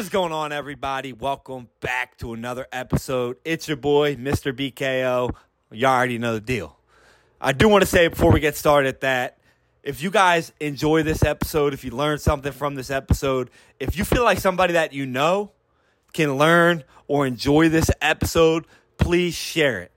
What is going on, everybody? Welcome back to another episode. It's your boy, Mr. BKO. Y'all already know the deal. I do want to say before we get started that if you guys enjoy this episode, if you learned something from this episode, if you feel like somebody that you know can learn or enjoy this episode, please share it.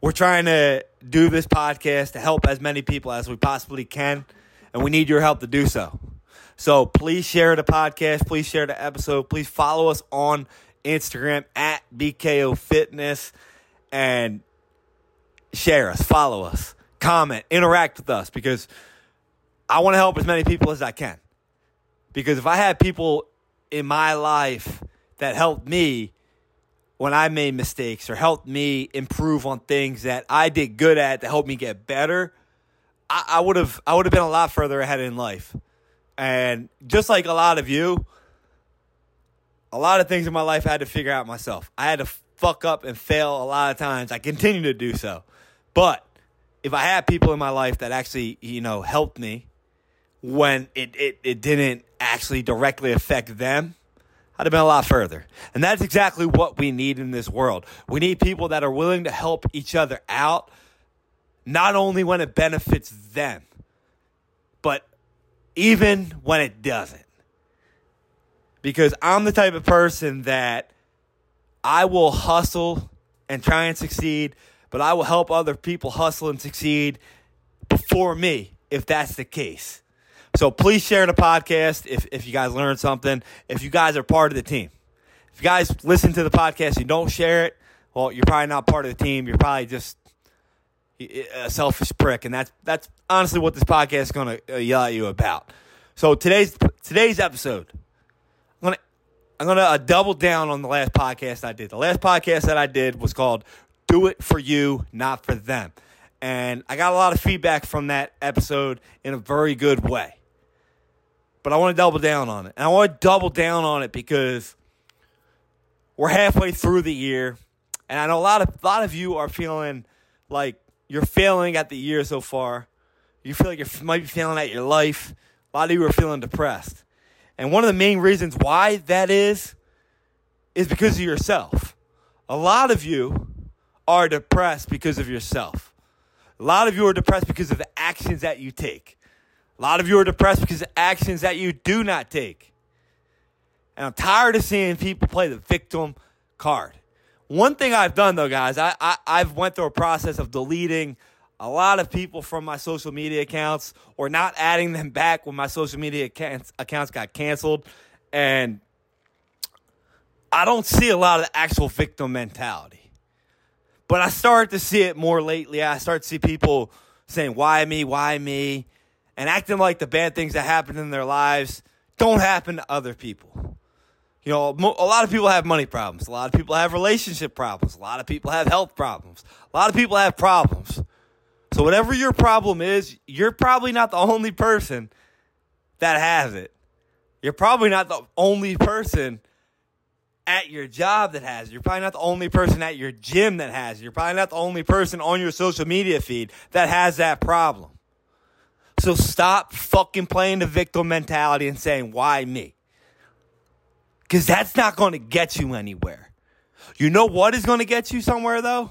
We're trying to do this podcast to help as many people as we possibly can, and we need your help to do so. So please share the podcast. Please share the episode. Please follow us on Instagram at BKO Fitness and share us, follow us, comment, interact with us because I want to help as many people as I can. Because if I had people in my life that helped me when I made mistakes or helped me improve on things that I did good at to help me get better, I would have I would have been a lot further ahead in life. And just like a lot of you, a lot of things in my life I had to figure out myself. I had to fuck up and fail a lot of times. I continue to do so. But if I had people in my life that actually, you know, helped me when it, it, it didn't actually directly affect them, I'd have been a lot further. And that's exactly what we need in this world. We need people that are willing to help each other out, not only when it benefits them, but even when it doesn't. Because I'm the type of person that I will hustle and try and succeed, but I will help other people hustle and succeed before me if that's the case. So please share the podcast if, if you guys learned something, if you guys are part of the team. If you guys listen to the podcast and don't share it, well, you're probably not part of the team. You're probably just a selfish prick, and that's that's honestly what this podcast is going to uh, yell at you about. So today's today's episode, I'm gonna I'm gonna uh, double down on the last podcast I did. The last podcast that I did was called "Do It for You, Not for Them," and I got a lot of feedback from that episode in a very good way. But I want to double down on it, and I want to double down on it because we're halfway through the year, and I know a lot of a lot of you are feeling like you're failing at the year so far. You feel like you might be failing at your life. A lot of you are feeling depressed. And one of the main reasons why that is, is because of yourself. A lot of you are depressed because of yourself. A lot of you are depressed because of the actions that you take. A lot of you are depressed because of actions that you do not take. And I'm tired of seeing people play the victim card. One thing I've done though, guys, I, I I've went through a process of deleting a lot of people from my social media accounts or not adding them back when my social media accounts, accounts got canceled. And I don't see a lot of the actual victim mentality. But I start to see it more lately. I start to see people saying, Why me? Why me? And acting like the bad things that happen in their lives don't happen to other people. You know, a lot of people have money problems. A lot of people have relationship problems. A lot of people have health problems. A lot of people have problems. So, whatever your problem is, you're probably not the only person that has it. You're probably not the only person at your job that has it. You're probably not the only person at your gym that has it. You're probably not the only person on your social media feed that has that problem. So, stop fucking playing the victim mentality and saying, why me? Because that's not going to get you anywhere. You know what is going to get you somewhere, though?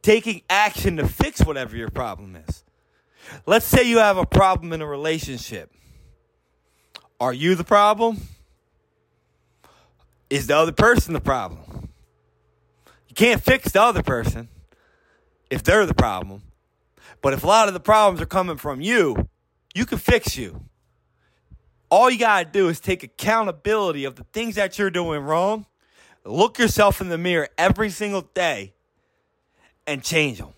Taking action to fix whatever your problem is. Let's say you have a problem in a relationship. Are you the problem? Is the other person the problem? You can't fix the other person if they're the problem. But if a lot of the problems are coming from you, you can fix you. All you got to do is take accountability of the things that you're doing wrong, look yourself in the mirror every single day, and change them.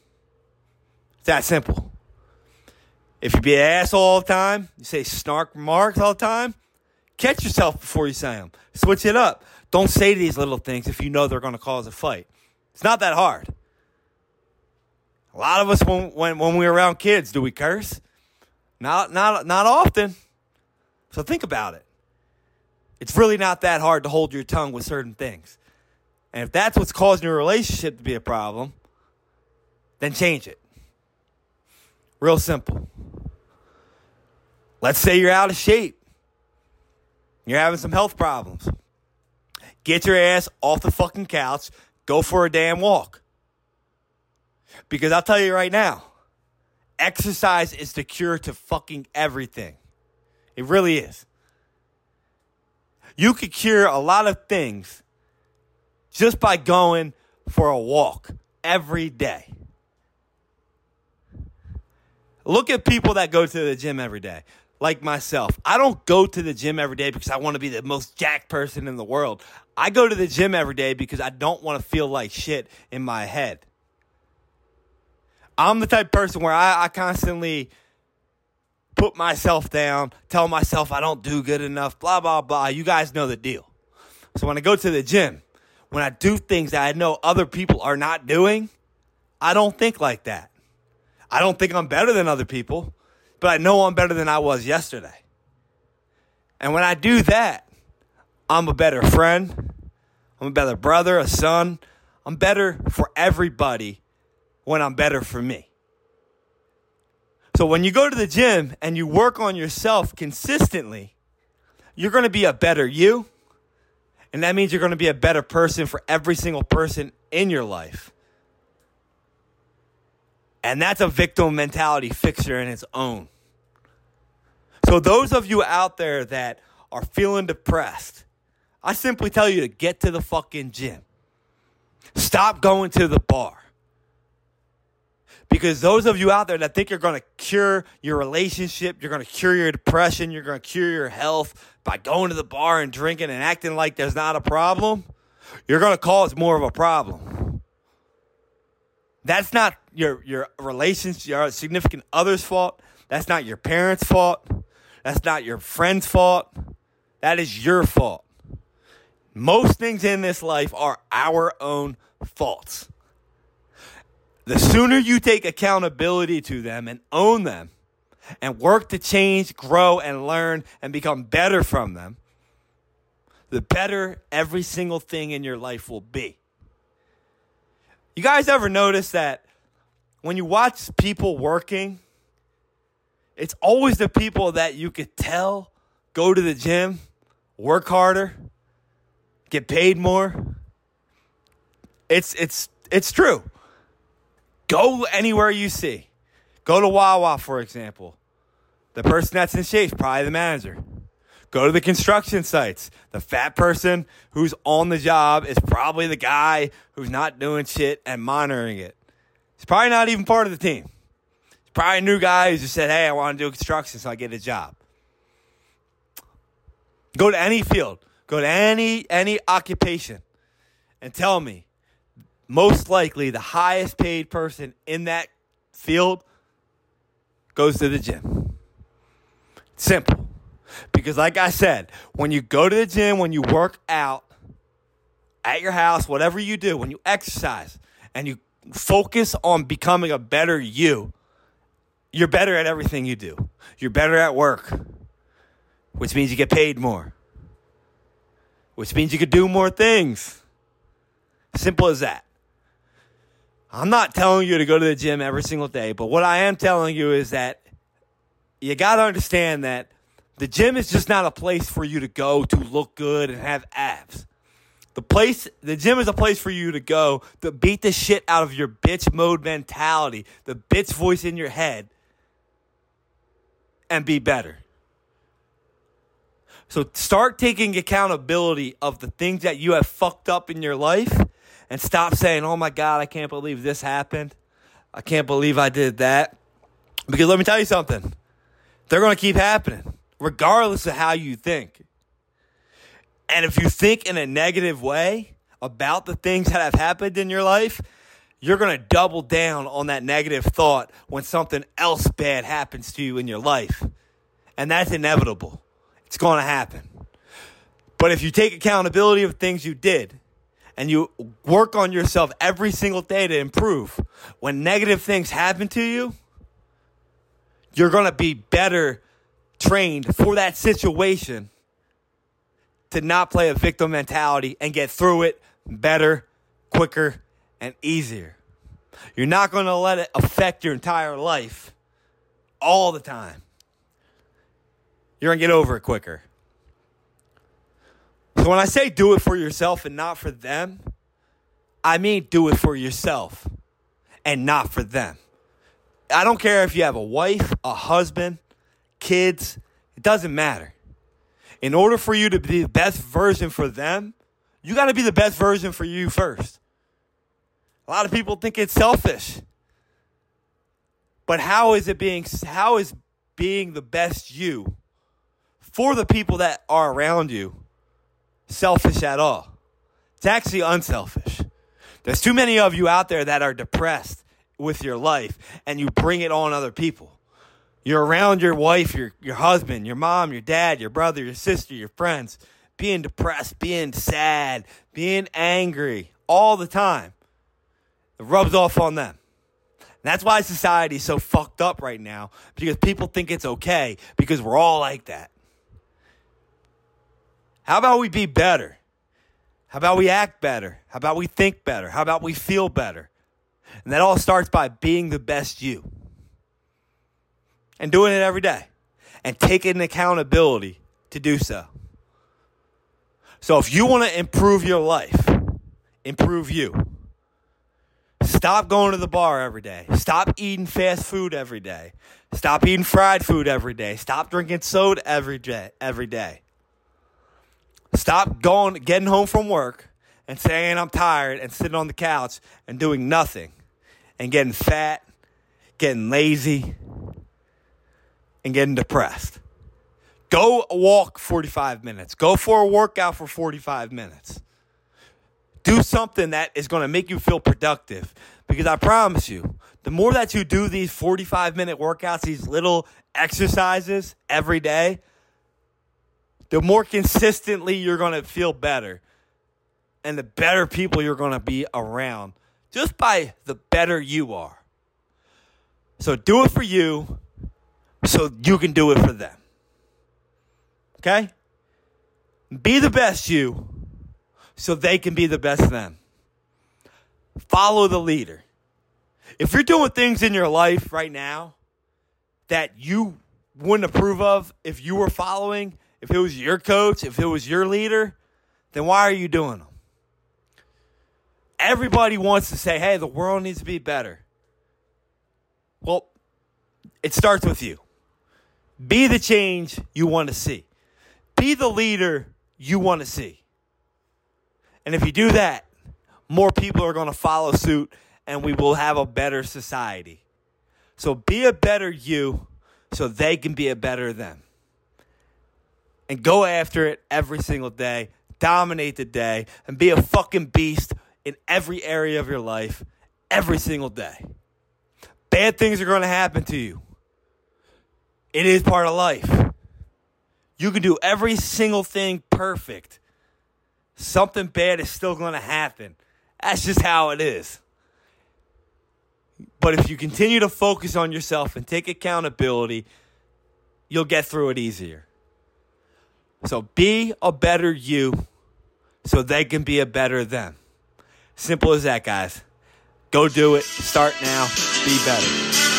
It's that simple. If you be an asshole all the time, you say snark remarks all the time, catch yourself before you say them. Switch it up. Don't say these little things if you know they're going to cause a fight. It's not that hard. A lot of us, when, when, when we're around kids, do we curse? Not, not, not often. So think about it. It's really not that hard to hold your tongue with certain things. And if that's what's causing your relationship to be a problem, then change it. Real simple. Let's say you're out of shape. you're having some health problems. Get your ass off the fucking couch, go for a damn walk. Because I'll tell you right now, exercise is the cure to fucking everything. It really is. You could cure a lot of things just by going for a walk every day. Look at people that go to the gym every day, like myself. I don't go to the gym every day because I want to be the most jacked person in the world. I go to the gym every day because I don't want to feel like shit in my head. I'm the type of person where I, I constantly put myself down, tell myself I don't do good enough, blah, blah, blah. You guys know the deal. So when I go to the gym, when I do things that I know other people are not doing, I don't think like that. I don't think I'm better than other people, but I know I'm better than I was yesterday. And when I do that, I'm a better friend. I'm a better brother, a son. I'm better for everybody when I'm better for me. So when you go to the gym and you work on yourself consistently, you're going to be a better you. And that means you're going to be a better person for every single person in your life. And that's a victim mentality fixture in its own. So, those of you out there that are feeling depressed, I simply tell you to get to the fucking gym. Stop going to the bar. Because those of you out there that think you're going to cure your relationship, you're going to cure your depression, you're going to cure your health by going to the bar and drinking and acting like there's not a problem, you're going to cause more of a problem. That's not your your relationship, your significant other's fault. That's not your parents' fault. That's not your friend's fault. That is your fault. Most things in this life are our own faults. The sooner you take accountability to them and own them and work to change, grow, and learn and become better from them, the better every single thing in your life will be. You guys ever notice that when you watch people working, it's always the people that you could tell go to the gym, work harder, get paid more? It's it's it's true. Go anywhere you see. Go to Wawa, for example. The person that's in shape probably the manager. Go to the construction sites. The fat person who's on the job is probably the guy who's not doing shit and monitoring it. He's probably not even part of the team. He's probably a new guy who just said, hey, I want to do construction so I get a job. Go to any field. Go to any any occupation and tell me most likely the highest paid person in that field goes to the gym. Simple. Because, like I said, when you go to the gym, when you work out at your house, whatever you do, when you exercise and you focus on becoming a better you, you're better at everything you do. You're better at work, which means you get paid more, which means you could do more things. Simple as that. I'm not telling you to go to the gym every single day, but what I am telling you is that you got to understand that the gym is just not a place for you to go to look good and have abs. The place, the gym is a place for you to go to beat the shit out of your bitch mode mentality, the bitch voice in your head, and be better. So start taking accountability of the things that you have fucked up in your life and stop saying, oh my God, I can't believe this happened. I can't believe I did that. Because let me tell you something, they're going to keep happening, regardless of how you think. And if you think in a negative way about the things that have happened in your life, you're going to double down on that negative thought when something else bad happens to you in your life. And that's inevitable. It's going to happen. But if you take accountability of things you did, and you work on yourself every single day to improve, when negative things happen to you, you're going to be better trained for that situation to not play a victim mentality and get through it better, quicker, and easier. You're not going to let it affect your entire life all the time. You're going to get over it quicker. So when I say do it for yourself and not for them, I mean do it for yourself and not for them. I don't care if you have a wife, a husband, kids, it doesn't matter. In order for you to be the best version for them, you got to be the best version for you first. A lot of people think it's selfish. But how is it being how is being the best you for the people that are around you selfish at all? It's actually unselfish. There's too many of you out there that are depressed with your life and you bring it on other people. You're around your wife, your your husband, your mom, your dad, your brother, your sister, your friends, being depressed, being sad, being angry all the time. It rubs off on them. And that's why society's so fucked up right now because people think it's okay because we're all like that. How about we be better? How about we act better? How about we think better? How about we feel better? And that all starts by being the best you and doing it every day and taking accountability to do so. So if you want to improve your life, improve you. Stop going to the bar every day. Stop eating fast food every day. Stop eating fried food every day. Stop drinking soda every day. Every day. Stop going, getting home from work and saying I'm tired and sitting on the couch and doing nothing and getting fat, getting lazy, and getting depressed. Go walk 45 minutes. Go for a workout for 45 minutes. Do something that is going to make you feel productive. Because I promise you, the more that you do these 45 minute workouts, these little exercises every day, the more consistently you're going to feel better and the better people you're going to be around just by the better you are. So do it for you so you can do it for them. Okay? Be the best you so they can be the best them. Follow the leader. If you're doing things in your life right now that you wouldn't approve of if you were following, if it was your coach, if it was your leader, then why are you doing them? Everybody wants to say, hey, the world needs to be better. Well, it starts with you. Be the change you want to see. Be the leader you want to see. And if you do that, more people are going to follow suit and we will have a better society. So be a better you so they can be a better them and go after it every single day. Dominate the day and be a fucking beast in every area of your life every single day. Bad things are going to happen to you. It is part of life. You can do every single thing perfect. Something bad is still going to happen. That's just how it is. But if you continue to focus on yourself and take accountability, you'll get through it easier. So be a better you so they can be a better them. Simple as that, guys. Go do it. Start now. Be better.